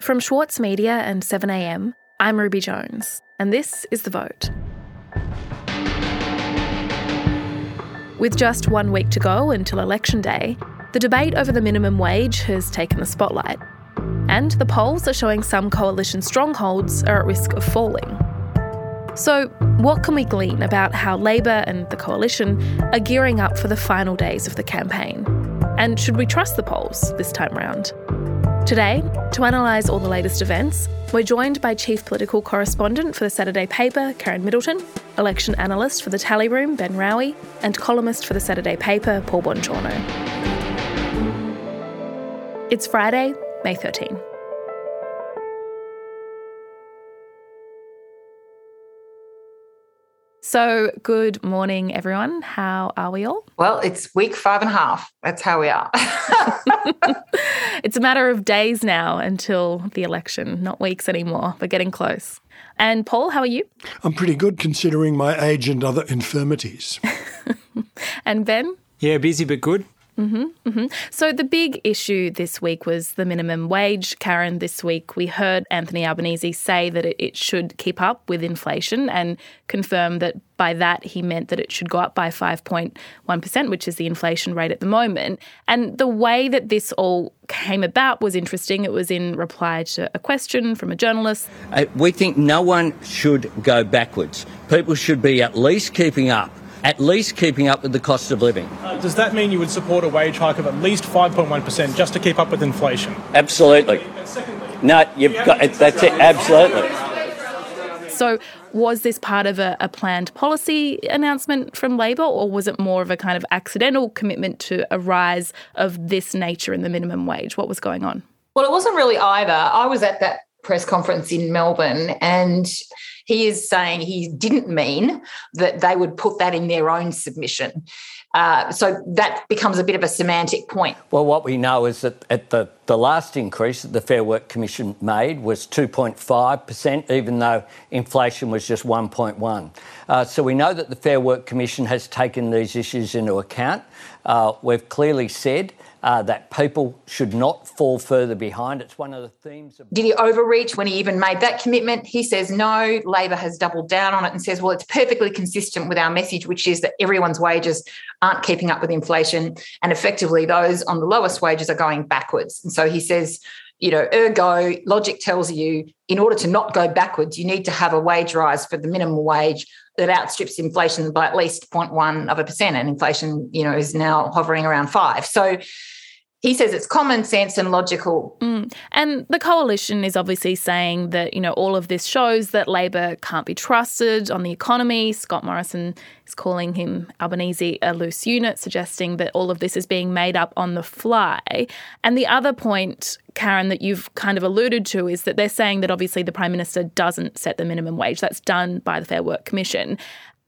From Schwartz Media and 7am, I'm Ruby Jones, and this is The Vote. With just one week to go until Election Day, the debate over the minimum wage has taken the spotlight. And the polls are showing some coalition strongholds are at risk of falling. So, what can we glean about how Labor and the coalition are gearing up for the final days of the campaign? And should we trust the polls this time round? Today, to analyse all the latest events, we're joined by Chief Political Correspondent for the Saturday paper, Karen Middleton, Election Analyst for the Tally Room, Ben Raue, and columnist for the Saturday paper, Paul Bongiorno. It's Friday, May 13. So, good morning, everyone. How are we all? Well, it's week five and a half. That's how we are. it's a matter of days now until the election, not weeks anymore. We're getting close. And Paul, how are you? I'm pretty good considering my age and other infirmities. and Ben? Yeah, busy but good. Mm-hmm, mm-hmm. So the big issue this week was the minimum wage. Karen, this week we heard Anthony Albanese say that it, should keep up with inflation and confirm that by that he meant that it should go up by 5.1%, which is the inflation rate at the moment. And the way that this all came about was interesting. It was in reply to a question from a journalist. We think no one should go backwards. People should be at least keeping up at least keeping up with the cost of living. Uh, does that mean you would support a wage hike of at least 5.1% just to keep up with inflation? Absolutely. No, you've got that's it. Absolutely. So, was this part of a, a, planned policy announcement from Labor, or was it more of a kind of accidental commitment to a rise of this nature in the minimum wage? What was going on? Well, it wasn't really either. I was at that press conference in Melbourne, and he is saying he didn't mean that they would put that in their own submission. Uh, so that becomes a bit of a semantic point. Well, what we know is that at the, the last increase that the Fair Work Commission made was 2.5%, even though inflation was just 1.1. Uh, so we know that the Fair Work Commission has taken these issues into account. Uh, we've clearly said uh, that people should not fall further behind. It's one of the themes. Of- Did he overreach when he even made that commitment? He says no. Labor has doubled down on it and says, well, it's perfectly consistent with our message, which is that everyone's wages aren't keeping up with inflation. And effectively, those on the lowest wages are going backwards. And so he says, you know, ergo, logic tells you in order to not go backwards, you need to have a wage rise for the minimum wage that outstrips inflation by at least 0.1 of a percent. And inflation, you know, is now hovering around five. So he says it's common sense and logical. Mm. And the coalition is obviously saying that, you know, all of this shows that Labor can't be trusted on the economy. Scott Morrison is calling him Albanese a loose unit, suggesting that all of this is being made up on the fly. And the other point, Karen, that you've kind of alluded to is that they're saying that obviously the Prime Minister doesn't set the minimum wage. That's done by the Fair Work Commission.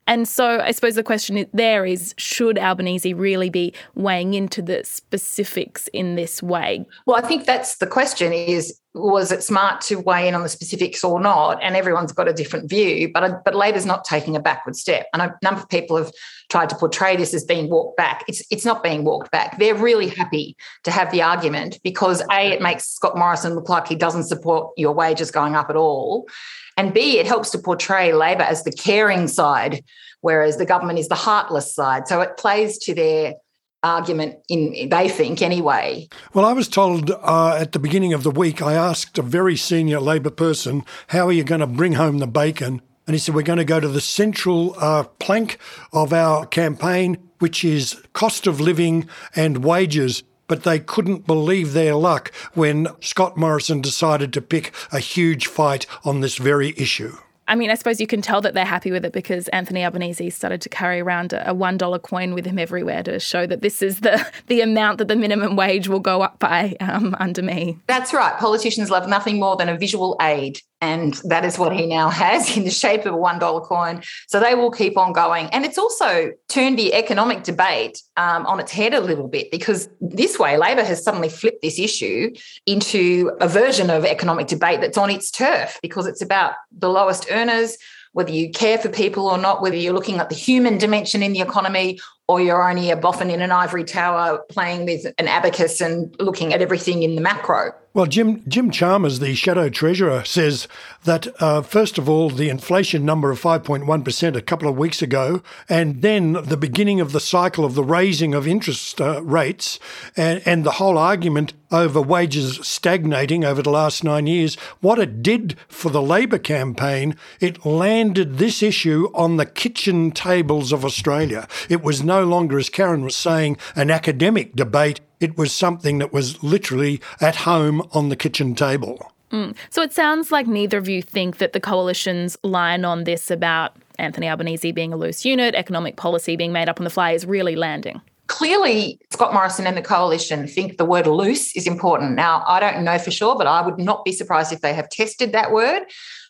And so I suppose the question there is should Albanese really be weighing into the specifics in this way? Well, I think that's the question is was it smart to weigh in on the specifics or not? And everyone's got a different view, but but Labor's not taking a backward step. And a number of people have tried to portray this as being walked back. It's it's not being walked back. They're really happy to have the argument because a it makes Scott Morrison look like he doesn't support your wages going up at all, and B, it helps to portray Labor as the caring side, whereas the government is the heartless side. So it plays to their argument in they think anyway. Well i was told uh, at the beginning of the week i asked a very senior labor person how are you going to bring home the bacon? And he said we're going to go to the central uh, plank of our campaign which is cost of living and wages but they couldn't believe their luck when Scott Morrison decided to pick a huge fight on this very issue. I mean, I suppose you can tell that they're happy with it because Anthony Albanese started to carry around a one dollar coin with him everywhere to show that this is the the amount that the minimum wage will go up by um, under me. That's right. Politicians love nothing more than a visual aid and that is what he now has in the shape of a $1 coin. So they will keep on going. And it's also turned the economic debate um, on its head a little bit because this way, Labor has suddenly flipped this issue into a version of economic debate that's on its turf because it's about the lowest earners whether you care for people or not, whether you're looking at the human dimension in the economy or you're only a boffin in an ivory tower playing with an abacus and looking at everything in the macro. Well, Jim Jim Chalmers, the shadow treasurer, says that uh, first of all, the inflation number of 5.1% a couple of weeks ago, and then the beginning of the cycle of the raising of interest uh, rates, and, and the whole argument over wages stagnating over the last nine years, what it did for the Labor campaign, it landed this issue on the kitchen tables of Australia. It was no longer, as Karen was saying, an academic debate it was something that was literally at home on the kitchen table. Mm. So it sounds like neither of you think that the coalition's line on this about Anthony Albanese being a loose unit, economic policy being made up on the fly is really landing. Clearly, Scott Morrison and the coalition think the word loose is important. Now, I don't know for sure, but I would not be surprised if they have tested that word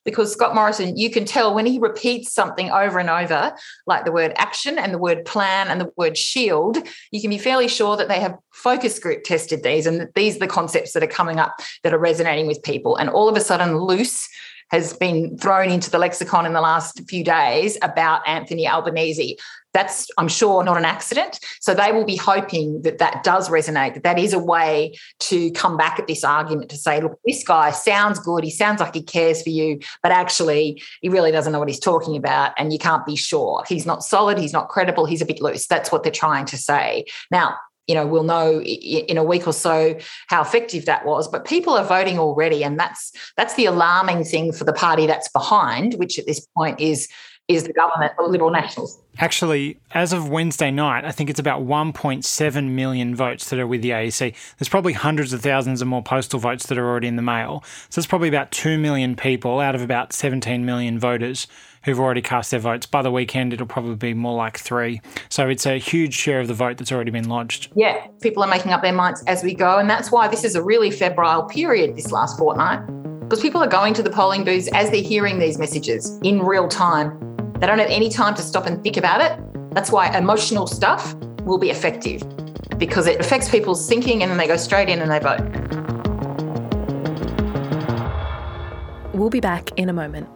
because Scott Morrison, you can tell when he repeats something over and over, like the word action and the word plan and the word shield, you can be fairly sure that they have focus group tested these and that these are the concepts that are coming up that are resonating with people. And all of a sudden, loose has been thrown into the lexicon in the last few days about Anthony Albanese. That's, I'm sure, not an accident. So they will be hoping that that does resonate, that that is a way to come back at this argument to say, look, this guy sounds good. He sounds like he cares for you, but actually, he really doesn't know what he's talking about. And you can't be sure. He's not solid. He's not credible. He's a bit loose. That's what they're trying to say. Now, you know we'll know in a week or so how effective that was but people are voting already and that's that's the alarming thing for the party that's behind which at this point is is the government, the Liberal Nationals. Actually, as of Wednesday night, I think it's about 1.7 million votes that are with the AEC. There's probably hundreds of thousands of more postal votes that are already in the mail. So it's probably about 2 million people out of about 17 million voters who've already cast their votes. By the weekend, it'll probably be more like three. So it's a huge share of the vote that's already been lodged. Yeah, people are making up their minds as we go. And that's why this is a really febrile period this last fortnight. Because people are going to the polling booths as they're hearing these messages in real time they don't have any time to stop and think about it. That's why emotional stuff will be effective because it affects people's thinking and then they go straight in and they vote. We'll be back in a moment.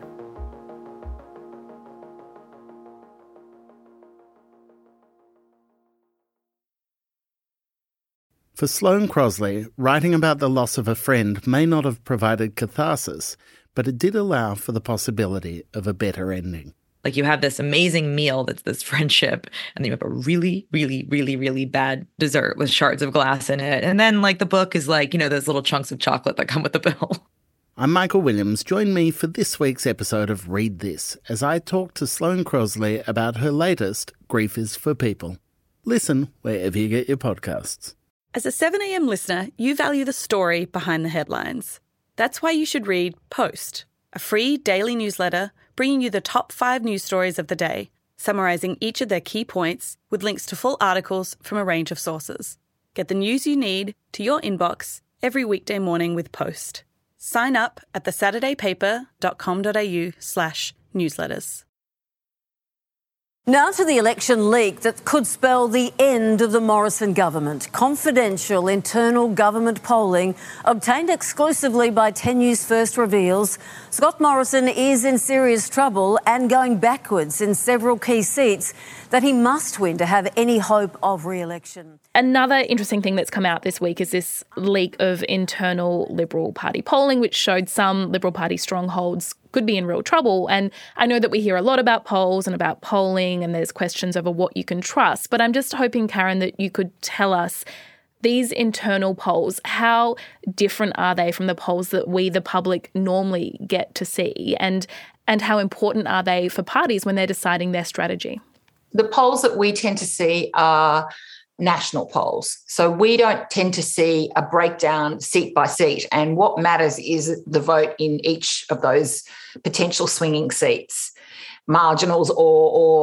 For Sloane Crosley, writing about the loss of a friend may not have provided catharsis, but it did allow for the possibility of a better ending. Like you have this amazing meal that's this friendship, and then you have a really, really, really, really bad dessert with shards of glass in it. And then like the book is like, you know, those little chunks of chocolate that come with the bill. I'm Michael Williams. Join me for this week's episode of Read This as I talk to Sloane Crosley about her latest, Grief is for People. Listen wherever you get your podcasts. As a 7am listener, you value the story behind the headlines. That's why you should read Post, a free daily newsletter bringing you the top five news stories of the day, summarising each of their key points with links to full articles from a range of sources. Get the news you need to your inbox every weekday morning with Post. Sign up at thesaturdaypaper.com.au slash newsletters. Now to the election leak that could spell the end of the Morrison government. Confidential internal government polling obtained exclusively by 10 News First reveals Scott Morrison is in serious trouble and going backwards in several key seats that he must win to have any hope of re election. Another interesting thing that's come out this week is this leak of internal Liberal Party polling, which showed some Liberal Party strongholds could be in real trouble. And I know that we hear a lot about polls and about polling, and there's questions over what you can trust. But I'm just hoping, Karen, that you could tell us these internal polls, how different are they from the polls that we, the public, normally get to see? And, and how important are they for parties when they're deciding their strategy? The polls that we tend to see are national polls. So we don't tend to see a breakdown seat by seat. And what matters is the vote in each of those potential swinging seats, marginals or,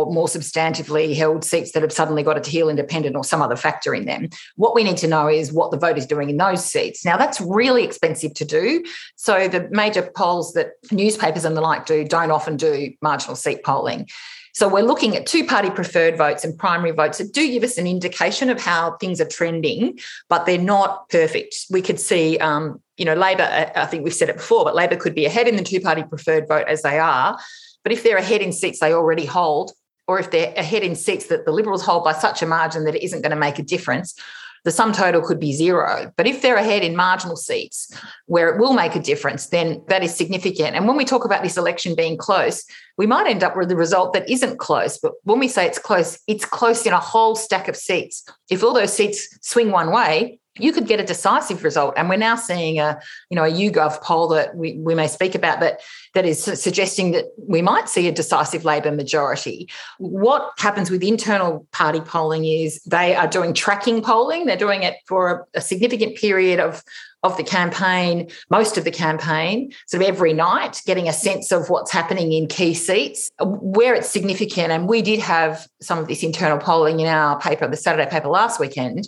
or more substantively held seats that have suddenly got a Teal independent or some other factor in them. What we need to know is what the vote is doing in those seats. Now, that's really expensive to do. So the major polls that newspapers and the like do don't often do marginal seat polling. So we're looking at two party preferred votes and primary votes that do give us an indication of how things are trending, but they're not perfect. We could see, um, you know, Labor, I think we've said it before, but Labor could be ahead in the two party preferred vote as they are. But if they're ahead in seats they already hold, or if they're ahead in seats that the Liberals hold by such a margin that it isn't going to make a difference, the sum total could be zero. But if they're ahead in marginal seats where it will make a difference, then that is significant. And when we talk about this election being close, we might end up with a result that isn't close. But when we say it's close, it's close in a whole stack of seats. If all those seats swing one way, you could get a decisive result. And we're now seeing a, you know, a YouGov poll that we, we may speak about that that is suggesting that we might see a decisive Labor majority. What happens with internal party polling is they are doing tracking polling. They're doing it for a, a significant period of of the campaign, most of the campaign, sort of every night, getting a sense of what's happening in key seats, uh, where it's significant. And we did have some of this internal polling in our paper, the Saturday paper last weekend,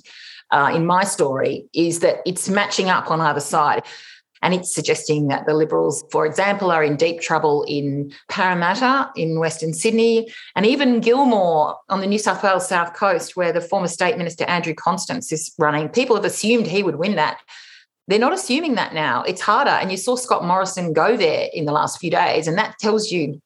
uh, in my story is that it's matching up on either side. And it's suggesting that the Liberals, for example, are in deep trouble in Parramatta in Western Sydney and even Gilmore on the New South Wales South Coast, where the former State Minister Andrew Constance is running. People have assumed he would win that. They're not assuming that now. It's harder. And you saw Scott Morrison go there in the last few days. And that tells you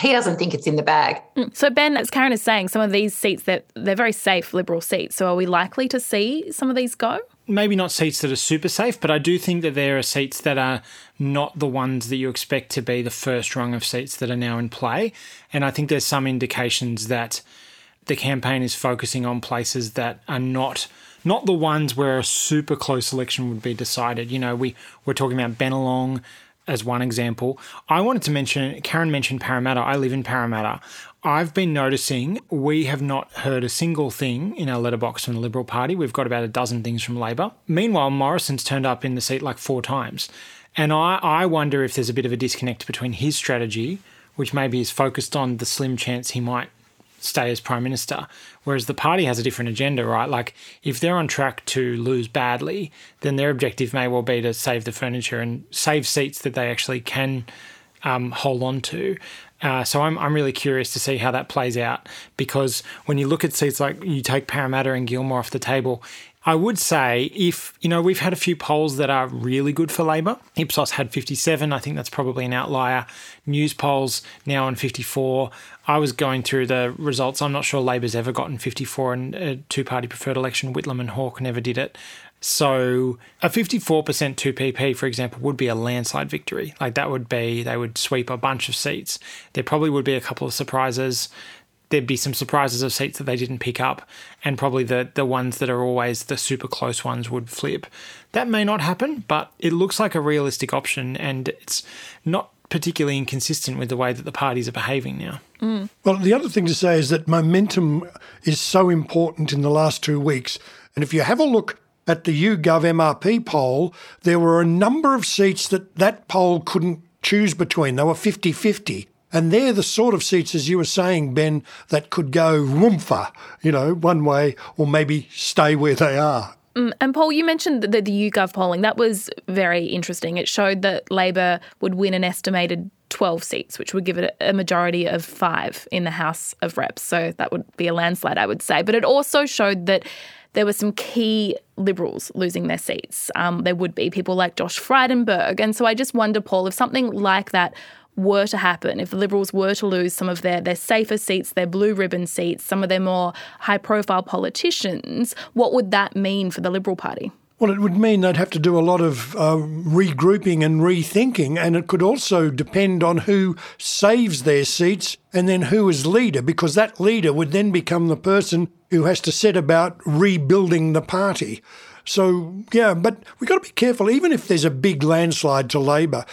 he doesn't think it's in the bag. Mm. So Ben, as Karen is saying, some of these seats that they're, they're very safe Liberal seats. So are we likely to see some of these go? Maybe not seats that are super safe, but I do think that there are seats that are not the ones that you expect to be the first rung of seats that are now in play. And I think there's some indications that the campaign is focusing on places that are not not the ones where a super close election would be decided. You know, we we're talking about Bennelong, as one example. I wanted to mention, Karen mentioned Parramatta. I live in Parramatta. I've been noticing we have not heard a single thing in our letterbox from the Liberal Party. We've got about a dozen things from Labor. Meanwhile, Morrison's turned up in the seat like four times. And I, I wonder if there's a bit of a disconnect between his strategy, which maybe is focused on the slim chance he might stay as prime minister. Whereas the party has a different agenda, right? Like if they're on track to lose badly, then their objective may well be to save the furniture and save seats that they actually can um, hold on to. Uh, so I'm, I'm really curious to see how that plays out because when you look at seats like you take Parramatta and Gilmore off the table, I would say if, you know, we've had a few polls that are really good for Labor. Ipsos had 57. I think that's probably an outlier. Newspoll's now on 54. I was going through the results. I'm not sure Labor's ever gotten 54 in a two party preferred election. Whitlam and Hawke never did it. So a 54% 2PP, for example, would be a landslide victory. Like that would be, they would sweep a bunch of seats. There probably would be a couple of surprises there'd be some surprises of seats that they didn't pick up, and probably the the ones that are always the super close ones would flip. That may not happen, but it looks like a realistic option, and it's not particularly inconsistent with the way that the parties are behaving now. Mm. Well, the other thing to say is that momentum is so important in the last two weeks, and if you have a look at the YouGov MRP poll, there were a number of seats that that poll couldn't choose between. They were 50 50. And they're the sort of seats, as you were saying, Ben, that could go whoomfa, you know, one way or maybe stay where they are. Mm, and Paul, you mentioned the, the YouGov polling. That was very interesting. It showed that Labor would win an estimated 12 seats, which would give it a majority of five in the House of Reps. So that would be a landslide, I would say. But it also showed that there were some key Liberals losing their seats. Um, there would be people like Josh Frydenberg. And so I just wonder, Paul, if something like that were to happen, if the Liberals were to lose some of their, their safer seats, their blue ribbon seats, some of their more high profile politicians, what would that mean for the Liberal Party? Well, it would mean they'd have to do a lot of uh, regrouping and rethinking, and it could also depend on who saves their seats and then who is leader, because that leader would then become the person who has to set about rebuilding the party. So, yeah, but we've got to be careful. Even if there's a big landslide to Labor,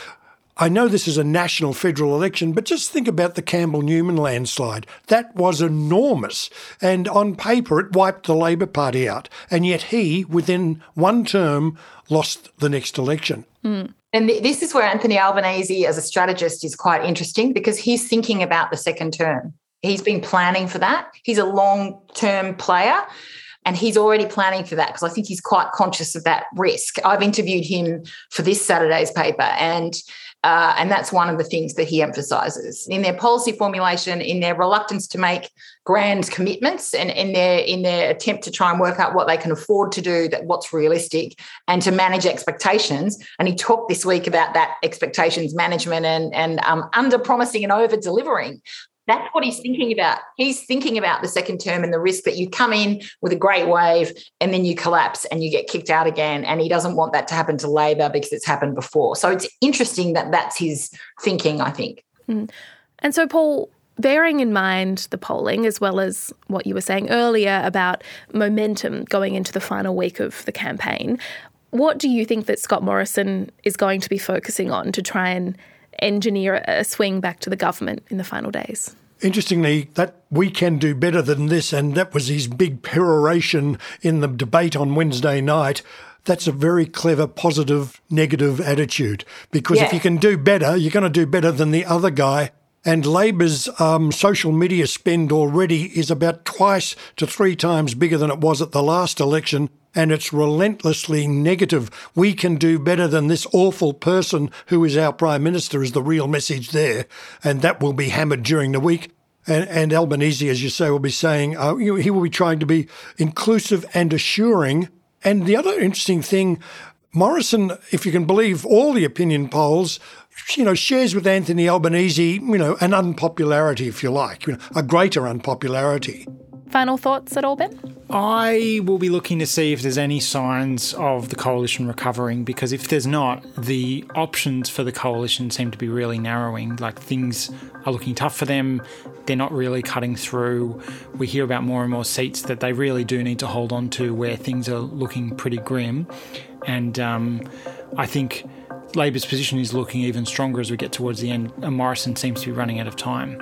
I know this is a national federal election, but just think about the Campbell Newman landslide. That was enormous. And on paper, it wiped the Labor Party out. And yet he, within one term, lost the next election. Mm. And this is where Anthony Albanese, as a strategist, is quite interesting because he's thinking about the second term. He's been planning for that. He's a long term player and he's already planning for that because I think he's quite conscious of that risk. I've interviewed him for this Saturday's paper, and uh, and that's one of the things that he emphasizes in their policy formulation, in their reluctance to make grand commitments, and in their in their attempt to try and work out what they can afford to do, that what's realistic, and to manage expectations. And he talked this week about that expectations management and and um, under promising and over delivering. That's what he's thinking about. He's thinking about the second term and the risk that you come in with a great wave and then you collapse and you get kicked out again. And he doesn't want that to happen to Labor because it's happened before. So it's interesting that that's his thinking, I think. Mm. And so, Paul, bearing in mind the polling, as well as what you were saying earlier about momentum going into the final week of the campaign, what do you think that Scott Morrison is going to be focusing on to try and engineer a swing back to the government in the final days? Interestingly, that we can do better than this, and that was his big peroration in the debate on Wednesday night. That's a very clever, positive, negative attitude. Because yeah. if you can do better, you're going to do better than the other guy. And Labor's um, social media spend already is about twice to three times bigger than it was at the last election and it's relentlessly negative. We can do better than this awful person who is our Prime Minister, is the real message there. And that will be hammered during the week. And, and Albanese, as you say, will be saying, uh, you know, he will be trying to be inclusive and assuring. And the other interesting thing, Morrison, if you can believe all the opinion polls, you know, shares with Anthony Albanese, you know, an unpopularity, if you like, you know, a greater unpopularity. Final thoughts at all, Ben? I will be looking to see if there's any signs of the coalition recovering because if there's not, the options for the coalition seem to be really narrowing. Like things are looking tough for them, they're not really cutting through. We hear about more and more seats that they really do need to hold on to where things are looking pretty grim. And um, I think Labor's position is looking even stronger as we get towards the end, and Morrison seems to be running out of time.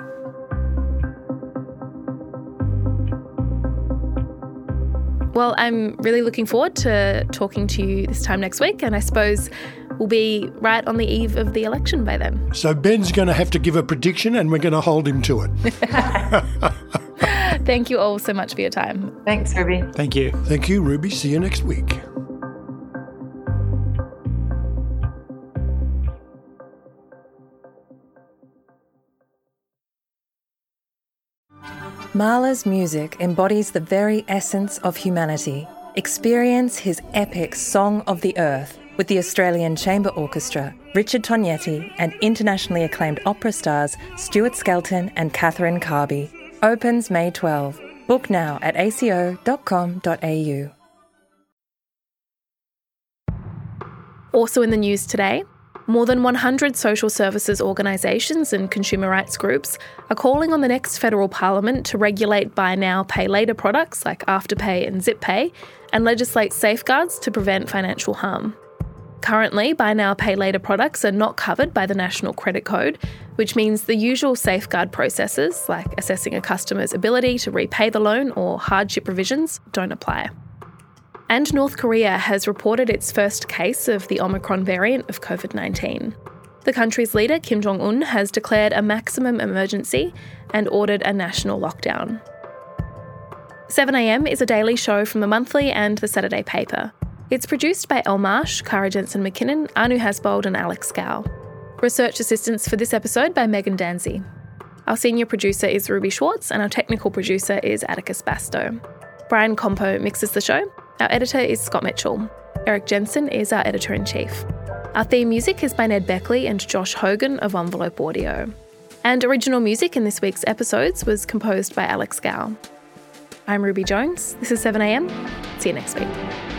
Well, I'm really looking forward to talking to you this time next week, and I suppose we'll be right on the eve of the election by then. So Ben's going to have to give a prediction, and we're going to hold him to it. Thank you all so much for your time. Thanks, Ruby. Thank you. Thank you, Ruby. See you next week. Mahler's music embodies the very essence of humanity. Experience his epic Song of the Earth with the Australian Chamber Orchestra, Richard Tognetti, and internationally acclaimed opera stars Stuart Skelton and Catherine Carby. Opens May 12. Book now at aco.com.au. Also in the news today, more than 100 social services organisations and consumer rights groups are calling on the next federal parliament to regulate buy now, pay later products like Afterpay and ZipPay and legislate safeguards to prevent financial harm. Currently, buy now, pay later products are not covered by the National Credit Code, which means the usual safeguard processes, like assessing a customer's ability to repay the loan or hardship provisions, don't apply. And North Korea has reported its first case of the Omicron variant of COVID 19. The country's leader, Kim Jong un, has declared a maximum emergency and ordered a national lockdown. 7am is a daily show from the monthly and the Saturday paper. It's produced by El Marsh, Kara Jensen McKinnon, Anu Hasbold, and Alex Gow. Research assistance for this episode by Megan Danzy. Our senior producer is Ruby Schwartz, and our technical producer is Atticus Bastow. Brian Campeau mixes the show. Our editor is Scott Mitchell. Erik Jensen is our editor in chief. Our theme music is by Ned Beckley and Josh Hogan of Envelope Audio. And original music in this week's episodes was composed by Alex Gow. I'm Ruby Jones. This is 7am. See you next week.